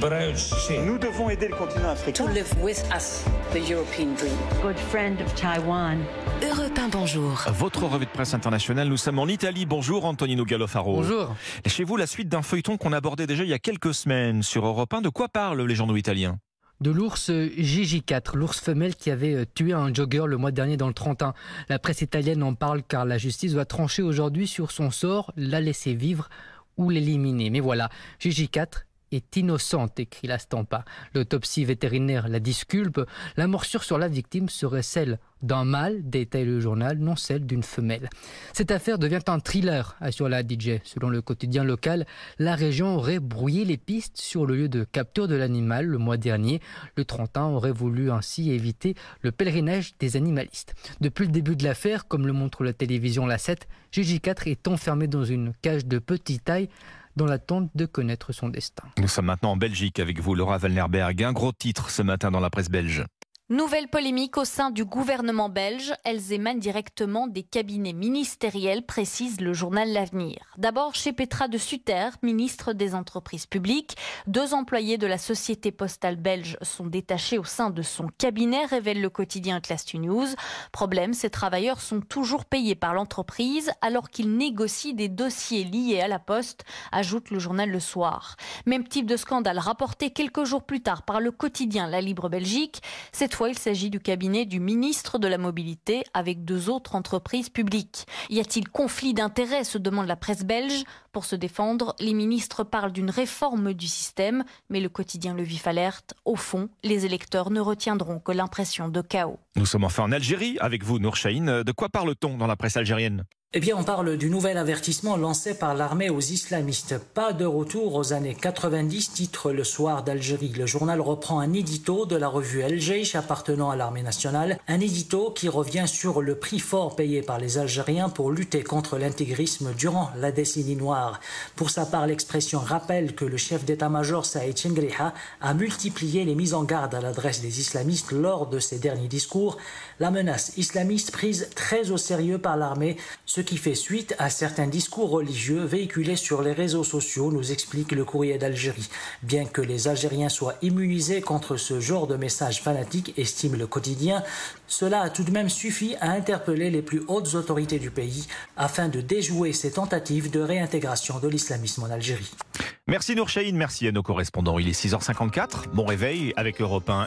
Nous devons aider le continent africain. To live with us, the European dream. Good friend of Taiwan. Europe 1, bonjour. Votre revue de presse internationale, nous sommes en Italie. Bonjour Antonino Gallofaro. Bonjour. Chez vous, la suite d'un feuilleton qu'on abordait déjà il y a quelques semaines sur Europe 1. De quoi parlent les journaux italiens? De l'ours JJ4, l'ours femelle qui avait euh, tué un jogger le mois dernier dans le Trentin. La presse italienne en parle car la justice doit trancher aujourd'hui sur son sort, la laisser vivre ou l'éliminer. Mais voilà, JJ4 est innocente, écrit la Stampa. L'autopsie vétérinaire la disculpe. La morsure sur la victime serait celle d'un mâle, détaille le journal, non celle d'une femelle. Cette affaire devient un thriller, assure la DJ. Selon le quotidien local, la région aurait brouillé les pistes sur le lieu de capture de l'animal le mois dernier. Le Trentin aurait voulu ainsi éviter le pèlerinage des animalistes. Depuis le début de l'affaire, comme le montre la télévision La 7, GJ4 est enfermé dans une cage de petite taille dans l'attente de connaître son destin. Nous sommes maintenant en Belgique avec vous, Laura Wallnerberg. Un gros titre ce matin dans la presse belge. Nouvelle polémique au sein du gouvernement belge. Elles émanent directement des cabinets ministériels, précise le journal L'Avenir. D'abord chez Petra de Sutter, ministre des Entreprises publiques. Deux employés de la société postale belge sont détachés au sein de son cabinet, révèle le quotidien Class News. Problème, ces travailleurs sont toujours payés par l'entreprise alors qu'ils négocient des dossiers liés à la poste, ajoute le journal Le Soir. Même type de scandale rapporté quelques jours plus tard par le quotidien La Libre Belgique. Cette il s'agit du cabinet du ministre de la Mobilité avec deux autres entreprises publiques. Y a-t-il conflit d'intérêts se demande la presse belge. Pour se défendre, les ministres parlent d'une réforme du système, mais le quotidien Le Vif alerte. Au fond, les électeurs ne retiendront que l'impression de chaos. Nous sommes enfin en Algérie avec vous, Nour De quoi parle-t-on dans la presse algérienne? Eh bien, on parle du nouvel avertissement lancé par l'armée aux islamistes. Pas de retour aux années 90, titre Le Soir d'Algérie. Le journal reprend un édito de la revue El appartenant à l'armée nationale. Un édito qui revient sur le prix fort payé par les Algériens pour lutter contre l'intégrisme durant la décennie noire. Pour sa part, l'expression rappelle que le chef d'état-major Saïd Chengriha a multiplié les mises en garde à l'adresse des islamistes lors de ses derniers discours. La menace islamiste prise très au sérieux par l'armée qui fait suite à certains discours religieux véhiculés sur les réseaux sociaux, nous explique le courrier d'Algérie. Bien que les Algériens soient immunisés contre ce genre de messages fanatiques, estime le quotidien, cela a tout de même suffi à interpeller les plus hautes autorités du pays afin de déjouer ces tentatives de réintégration de l'islamisme en Algérie. Merci merci à nos correspondants. Il est 6h54, bon réveil avec Europe 1.